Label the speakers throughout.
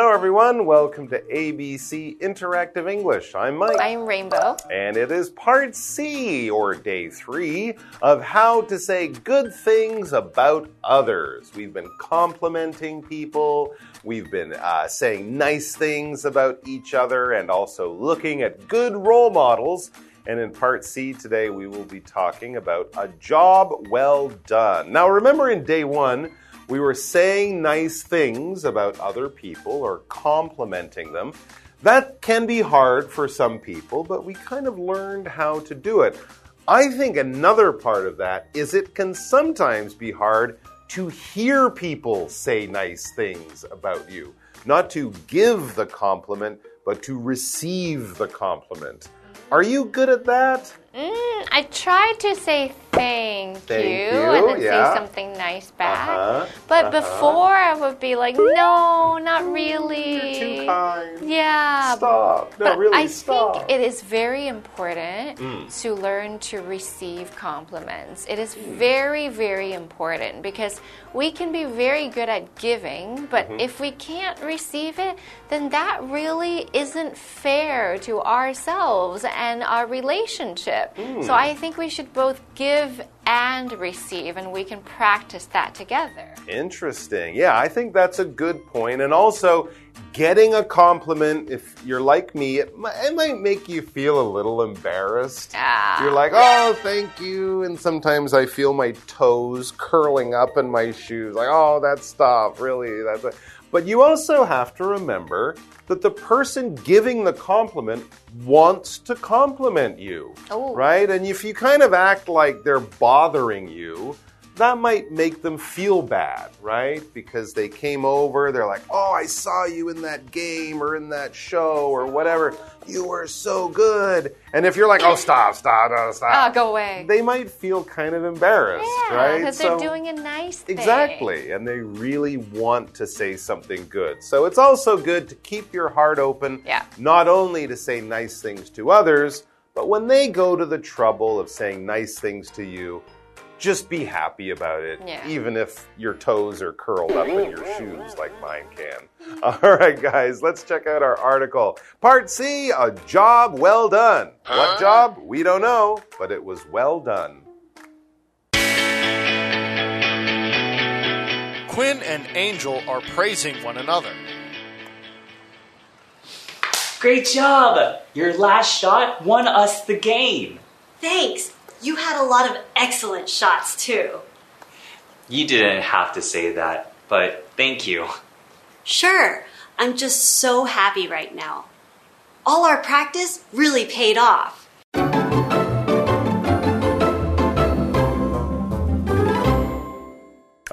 Speaker 1: everyone. Welcome to ABC Interactive English. I'm Mike.
Speaker 2: I'm Rainbow.
Speaker 1: And it is part C, or day three, of how to say good things about others. We've been complimenting people, we've been uh, saying nice things about each other, and also looking at good role models. And in part C today, we will be talking about a job well done. Now, remember in day one, we were saying nice things about other people or complimenting them. That can be hard for some people, but we kind of learned how to do it. I think another part of that is it can sometimes be hard to hear people say nice things about you. Not to give the compliment, but to receive the compliment. Are you good at that?
Speaker 2: Mm, I tried to say thank,
Speaker 1: Thank
Speaker 2: you,
Speaker 1: you,
Speaker 2: and then
Speaker 1: yeah.
Speaker 2: say something nice back.
Speaker 1: Uh-huh,
Speaker 2: But
Speaker 1: uh-huh.
Speaker 2: before I would be like, no, not really.
Speaker 1: You're too kind.
Speaker 2: Yeah.
Speaker 1: Stop. No,
Speaker 2: but
Speaker 1: really,
Speaker 2: I
Speaker 1: stop.
Speaker 2: think it is very important
Speaker 1: Mm.
Speaker 2: to learn to receive compliments. It is very, very important because we can be very good at giving, but
Speaker 1: Mm-hmm.
Speaker 2: if we can't receive it, then that really isn't fair to ourselves and our relationship.
Speaker 1: Mm.
Speaker 2: So I think we should both give and receive, and we can practice that together.
Speaker 1: Interesting. Yeah, I think that's a good point. And also, getting a compliment, if you're like me, it, it might make you feel a little embarrassed.
Speaker 2: Ah.
Speaker 1: You're like, oh, thank you. And sometimes I feel my toes curling up in my shoes. Like, oh, that stuff, really. That's a... But you also have to remember that the person giving the compliment wants to compliment you.
Speaker 2: Oh.
Speaker 1: Right? And if you kind of act like they're bothering you, that might make them feel bad, right? Because they came over, they're like, oh, I saw you in that game or in that show or whatever. You were so good. And if you're like, oh, stop, stop, no, stop.
Speaker 2: Ah, go away.
Speaker 1: They might feel kind of embarrassed,
Speaker 2: Yeah,
Speaker 1: right?
Speaker 2: because
Speaker 1: So-
Speaker 2: they're doing a nice thing.
Speaker 1: Exactly, and they really want to say something good. So it's also good to keep your heart open,
Speaker 2: Yeah.
Speaker 1: not only to say nice things to others, but when they go to the trouble of saying nice things to you, just be happy about it,
Speaker 2: Yeah.
Speaker 1: even if your toes are curled up in your shoes like mine can. All right, guys, let's check out our article. Part C A Job Well Done. What job? We don't know, but it was well done.
Speaker 3: Quinn and Angel are praising one another.
Speaker 4: Great job! Your last shot won us the game.
Speaker 5: Thanks. You had a lot of excellent shots, too.
Speaker 4: You didn't have to say that, but thank you.
Speaker 5: Sure, I'm just so happy right now. All our practice really paid off.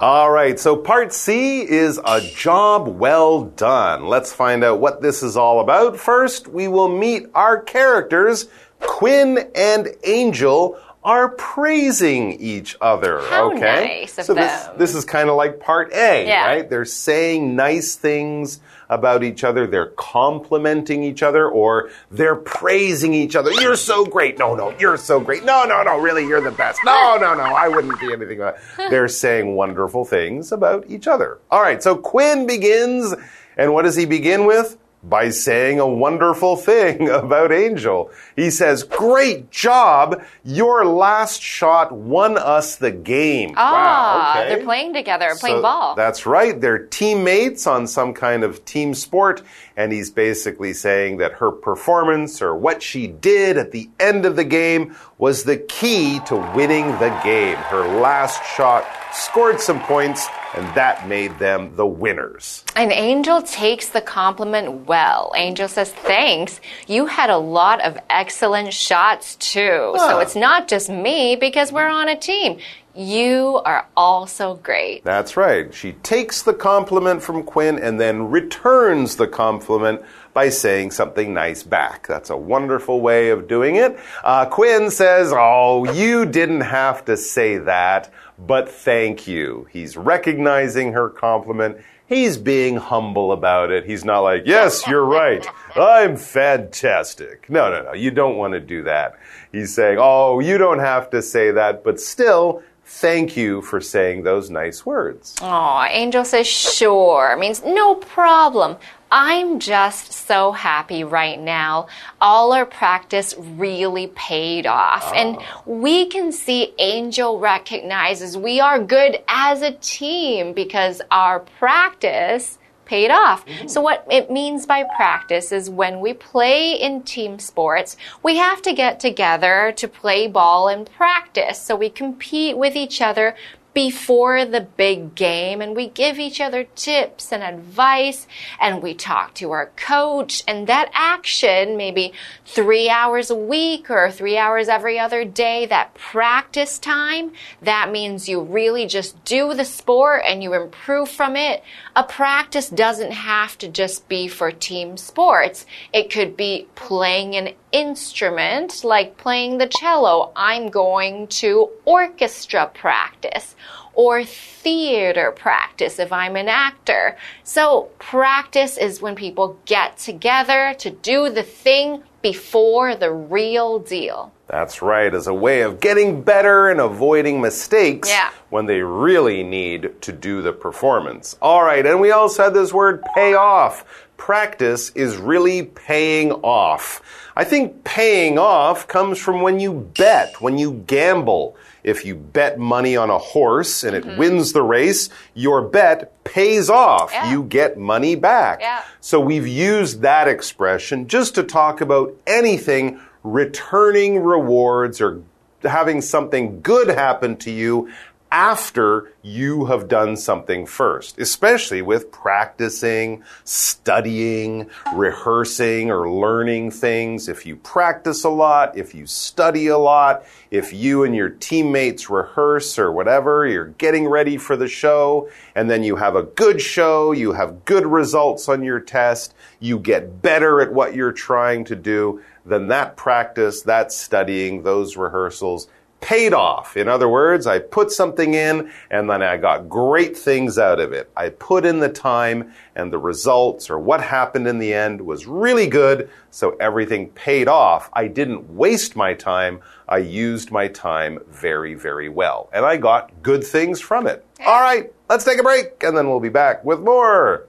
Speaker 1: All right, so part C is a job well done. Let's find out what this is all about. First, we will meet our characters. Quinn and Angel are praising each other.
Speaker 2: How
Speaker 1: okay,
Speaker 2: nice
Speaker 1: so this this is kind of like part A,
Speaker 2: Yeah.
Speaker 1: right? They're saying nice things about each other. They're complimenting each other, or they're praising each other. You're so great. No, no, you're so great. No, no, no, really, you're the best. No, no, no, I wouldn't be anything. About they're saying wonderful things about each other. All right, so Quinn begins, and what does he begin with? By saying a wonderful thing about Angel. He says, Great job! Your last shot won us the game.
Speaker 2: Ah,
Speaker 1: wow, okay.
Speaker 2: they're playing together, playing
Speaker 1: So
Speaker 2: ball.
Speaker 1: That's right. They're teammates on some kind of team sport. And he's basically saying that her performance or what she did at the end of the game was the key to winning the game. Her last shot scored some points, and that made them the winners.
Speaker 2: And Angel takes the compliment well. Angel says, Thanks. You had a lot of excellent shots too. So it's not just me because we're on a team. You are also great.
Speaker 1: That's right. She takes the compliment from Quinn and then returns the compliment by saying something nice back. That's a wonderful way of doing it. Uh, Quinn says, Oh, you didn't have to say that, but thank you. He's recognizing her compliment. He's being humble about it. He's not like, Yes, you're right. I'm fantastic. No, no, no. You don't want to do that. He's saying, Oh, you don't have to say that, but still, thank you for saying those nice words.
Speaker 2: Aw, Angel says, Sure. Means no problem. I'm just so happy right now. All our practice really paid off. Oh. And we can see Angel recognizes we are good as a team because our practice paid off. So what it means by practice is when we play in team sports, we have to get together to play ball and practice. So we compete with each other before the big game and we give each other tips and advice and we talk to our coach and that action maybe three hours a week or three hours every other day that practice time that means you really just do the sport and you improve from it. A practice doesn't have to just be for team sports. It could be playing an instrument like playing the cello. I'm going to orchestra practice or theater practice if I'm an actor. So practice is when people get together to do the thing before the real deal.
Speaker 1: That's right, as a way of getting better and avoiding mistakes
Speaker 2: Yeah.
Speaker 1: when they really need to do the performance. All right, and we also had this word pay off. Practice is really paying off. I think paying off comes from when you bet, when you gamble. If you bet money on a horse and it mm-hmm. wins the race, your bet pays off.
Speaker 2: Yeah.
Speaker 1: You get money back.
Speaker 2: Yeah.
Speaker 1: So we've used that expression just to talk about anything returning rewards or having something good happen to you after you have done something first, especially with practicing, studying, rehearsing, or learning things. If you practice a lot, if you study a lot, if you and your teammates rehearse or whatever, you're getting ready for the show, and then you have a good show, you have good results on your test, you get better at what you're trying to do, then that practice, that studying, those rehearsals, paid off. In other words, I put something in and then I got great things out of it. I put in the time and the results or what happened in the end was really good, so everything paid off. I didn't waste my time. I used my time very, very well. And I got good things from it. All right, let's take a break and then we'll be back with more.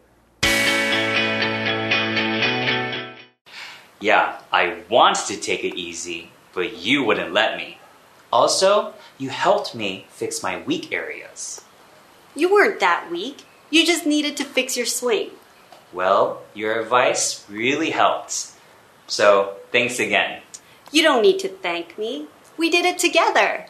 Speaker 4: Yeah, I wanted to take it easy, but you wouldn't let me. Also, you helped me fix my weak areas.
Speaker 5: You weren't that weak. You just needed to fix your swing.
Speaker 4: Well, your advice really helped. So, thanks again.
Speaker 5: You don't need to thank me. We did it together.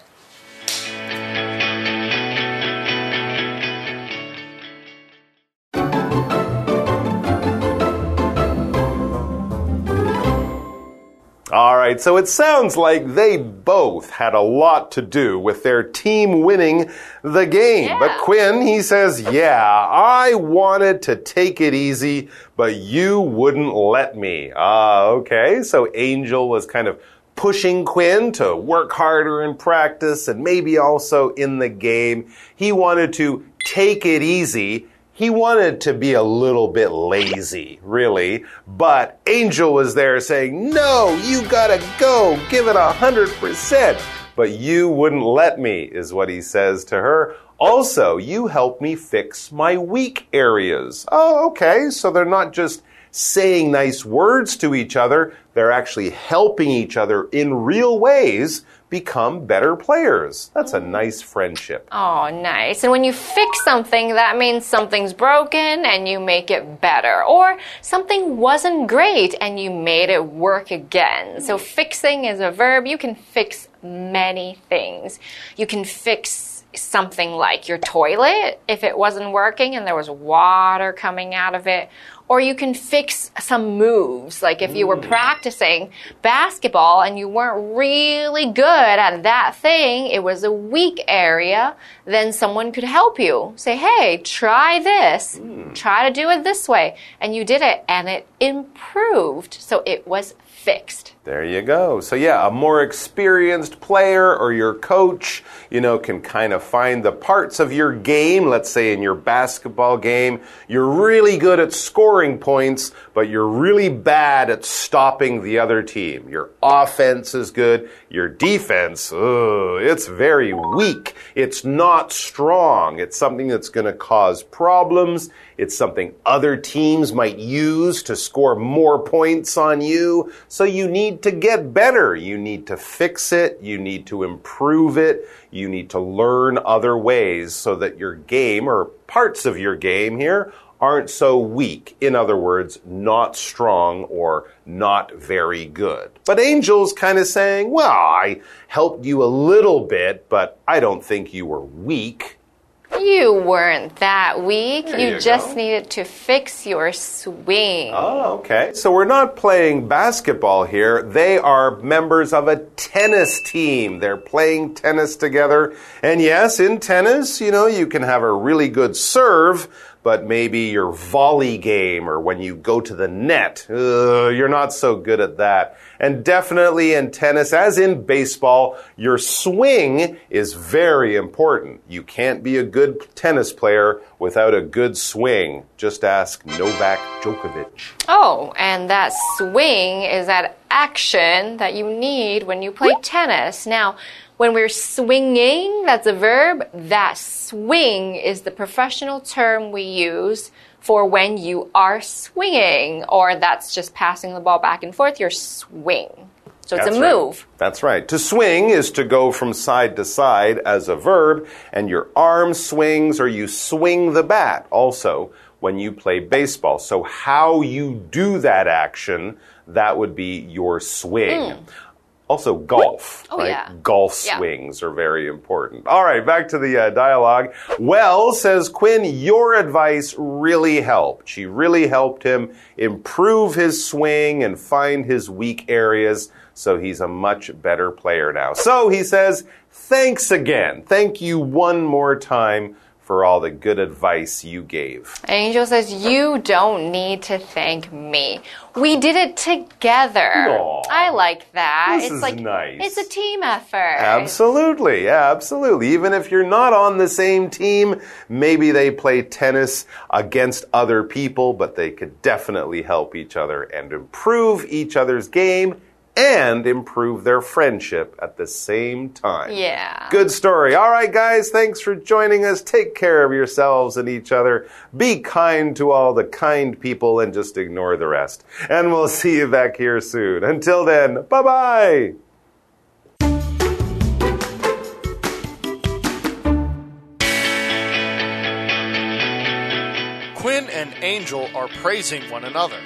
Speaker 1: All right, so it sounds like they both had a lot to do with their team winning the game.
Speaker 2: Yeah.
Speaker 1: But Quinn, he says, Yeah, I wanted to take it easy, but you wouldn't let me. Ah, okay. So Angel was kind of pushing Quinn to work harder in practice and maybe also in the game. He wanted to take it easy. He wanted to be a little bit lazy, really, but Angel was there saying, No, you gotta go, give it a hundred percent. But you wouldn't let me, is what he says to her. Also, you help me fix my weak areas. Oh, okay, so they're not just saying nice words to each other, they're actually helping each other in real ways become better players. That's a nice friendship.
Speaker 2: Oh, nice. And when you fix something, that means something's broken and you make it better. Or something wasn't great and you made it work again. So fixing is a verb. You can fix many things. You can fix something like your toilet if it wasn't working and there was water coming out of it. Or you can fix some moves, like if you were mm. practicing basketball and you weren't really good at that thing, it was a weak area, then someone could help you. Say, hey, try this. Mm. Try to do it this way. And you did it and it improved. So it was fixed.
Speaker 1: There you go. So, yeah, a more experienced player or your coach, you know, can kind of find the parts of your game. Let's say in your basketball game, you're really good at scoring points, but you're really bad at stopping the other team. Your offense is good, your defense, it's very weak. It's not strong. It's something that's going to cause problems. It's something other teams might use to score more points on you. So you need to get better. You need to fix it. You need to improve it. You need to learn other ways so that your game or parts of your game here aren't so weak. In other words, not strong or not very good. But Angel's kind of saying, well, I helped you a little bit, but I don't think you were weak.
Speaker 2: You weren't that weak. You,
Speaker 1: you
Speaker 2: just
Speaker 1: go.
Speaker 2: needed to fix your swing.
Speaker 1: Oh, okay. So we're not playing basketball here. They are members of a tennis team. They're playing tennis together. And yes, in tennis, you know, you can have a really good serve, but maybe your volley game or when you go to the net, uh, you're not so good at that. And definitely in tennis, as in baseball, your swing is very important. You can't be a good tennis player without a good swing. Just ask Novak Djokovic.
Speaker 2: Oh, and that swing is that action that you need when you play tennis. Now, when we're swinging, that's a verb. That swing is the professional term we use for when you are swinging, or that's just passing the ball back and forth, your swing. So it's
Speaker 1: That's
Speaker 2: a
Speaker 1: right.
Speaker 2: move.
Speaker 1: That's right. To swing is to go from side to side as a verb, and your arm swings or you swing the bat also when you play baseball. So, how you do that action, that would be your swing. Hmm. Also, golf.
Speaker 2: Oh,
Speaker 1: right?
Speaker 2: yeah.
Speaker 1: Golf
Speaker 2: Yeah.
Speaker 1: swings are very important. All right, back to the uh, dialogue. Well, says Quinn, your advice really helped. She really helped him improve his swing and find his weak areas. So he's a much better player now. So he says, thanks again. Thank you one more time for all the good advice you gave.
Speaker 2: Angel says, You don't need to thank me. We did it together.
Speaker 1: Aw.
Speaker 2: I like that.
Speaker 1: This
Speaker 2: it's
Speaker 1: is
Speaker 2: like
Speaker 1: nice.
Speaker 2: it's a team effort.
Speaker 1: Absolutely, absolutely. Even if you're not on the same team, maybe they play tennis against other people, but they could definitely help each other and improve each other's game and improve their friendship at the same time.
Speaker 2: Yeah.
Speaker 1: Good story. All right, guys, thanks for joining us. Take care of yourselves and each other. Be kind to all the kind people and just ignore the rest. And we'll see you back here soon. Until then, bye bye.
Speaker 3: Quinn and Angel are praising one another.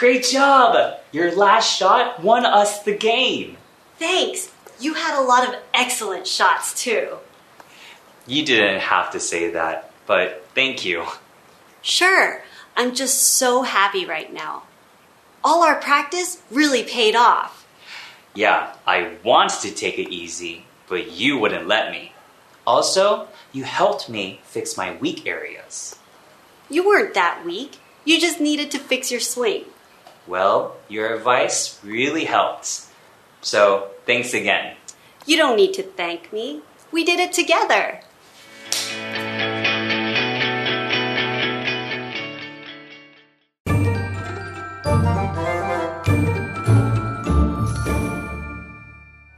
Speaker 4: Great job! Your last shot won us the game.
Speaker 5: Thanks. You had a lot of excellent shots, too.
Speaker 4: You didn't have to say that, but thank you.
Speaker 5: Sure. I'm just so happy right now. All our practice really paid off.
Speaker 4: Yeah, I wanted to take it easy, but you wouldn't let me. Also, you helped me fix my weak areas.
Speaker 5: You weren't that weak. You just needed to fix your swing.
Speaker 4: Well, your advice really helped. So, thanks again.
Speaker 5: You don't need to thank me. We did it together.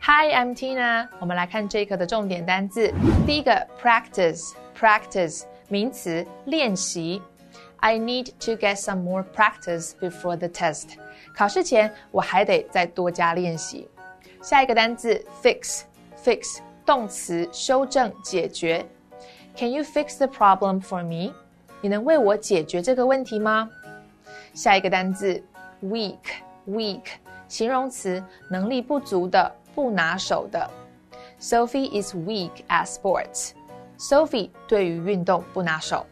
Speaker 6: Hi, I'm Tina。我们来看这一课的重点单字。第一个，practice，practice 名词，练习。 I need to get some more practice before the test。考试前我还得再多加练习。下一个单字，fix，fix 动词，修正、解决。Can you fix the problem for me？你能为我解决这个问题吗？下一个单字，weak，weak 形容词，能力不足的、不拿手的。Sophie is weak at sports. Sophie 对于运动不拿手。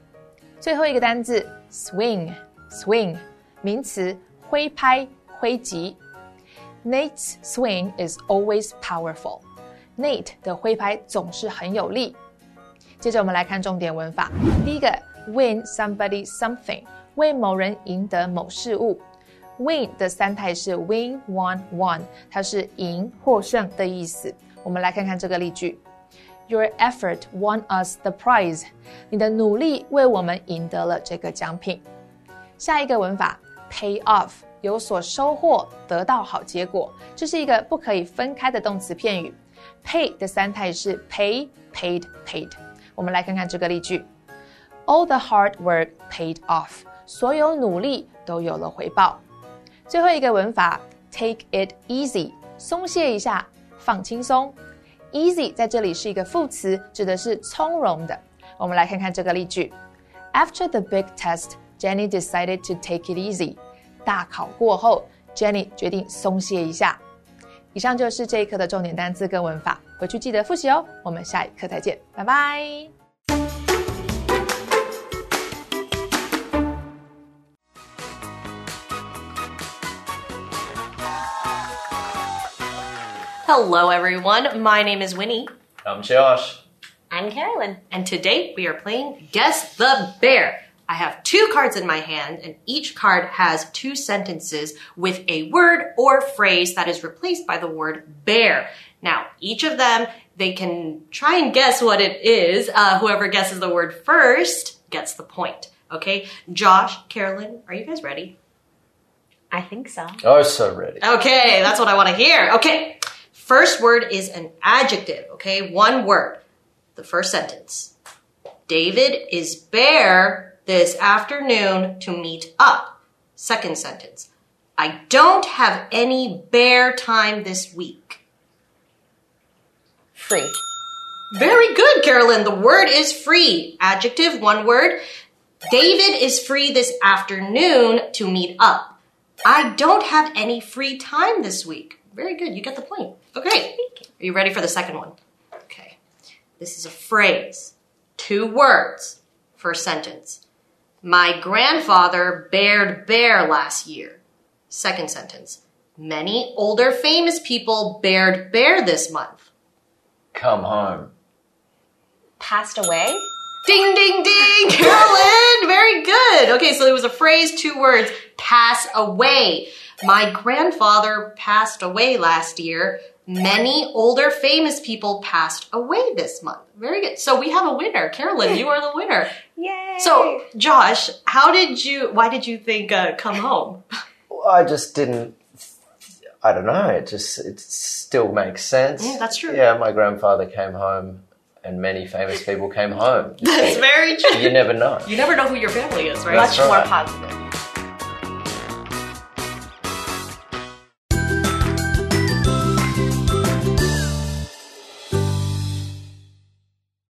Speaker 6: 最后一个单字 ，swing，swing 名词，挥拍、挥击。Nate's swing is always powerful. Nate 的挥拍总是很有力。接着我们来看重点文法。第一个，win somebody something，为某人赢得某事物。win 的三态是 win, won, won，它是赢、获胜的意思。我们来看看这个例句：Your effort won us the prize。你的努力为我们赢得了这个奖品。下一个文法 pay off，有所收获，得到好结果，这是一个不可以分开的动词片语。pay 的三态是 pay, paid, paid。我们来看看这个例句：All the hard work paid off。所有努力都有了回报。最后一个文法 take it easy，松懈一下，放轻松。Easy 在这里是一个副词，指的是从容的。我们来看看这个例句：After the big test, Jenny decided to take it easy。大考过后，Jenny 决定松懈一下。以上就是这一课的重点单词跟文法，回去记得复习哦。我们下一课再见，拜拜。
Speaker 7: Hello, everyone. My name is Winnie.
Speaker 8: I'm Josh.
Speaker 5: I'm Carolyn.
Speaker 7: And today we are playing Guess the Bear. I have two cards in my hand, and each card has two sentences with a word or phrase that is replaced by the word bear. Now, each of them, they can try and guess what it is. Uh, whoever guesses the word first gets the point. Okay? Josh, Carolyn, are you guys ready?
Speaker 5: I think so.
Speaker 8: Oh, so ready.
Speaker 7: Okay, that's what I want to hear. Okay. First word is an adjective, okay? One word. The first sentence. David is bear this afternoon to meet up. Second sentence. I don't have any bear time this week.
Speaker 5: Free.
Speaker 7: Very good, Carolyn. The word is free. Adjective, one word. David is free this afternoon to meet up. I don't have any free time this week. Very good. You get the point. Okay. Are you ready for the second one? Okay. This is a phrase. Two words. First sentence. My grandfather bared bear last year. Second sentence. Many older famous people bared bear this month.
Speaker 8: Come home.
Speaker 5: Passed away?
Speaker 7: Ding, ding, ding, Carolyn! Very good. Okay, so it was a phrase, two words, pass away. My grandfather passed away last year. Many older famous people passed away this month. Very good. So we have a winner. Carolyn, you are the winner.
Speaker 5: Yay!
Speaker 7: So, Josh, how did you, why did you think uh, come home?
Speaker 8: I just didn't. I don't know. It just it still makes sense.
Speaker 7: Yeah, that's true.
Speaker 8: Yeah, my grandfather came home, and many famous people came home.
Speaker 7: That's very true.
Speaker 8: You never know.
Speaker 7: You never know who your family is, right?
Speaker 5: Much
Speaker 8: That's
Speaker 5: more positive.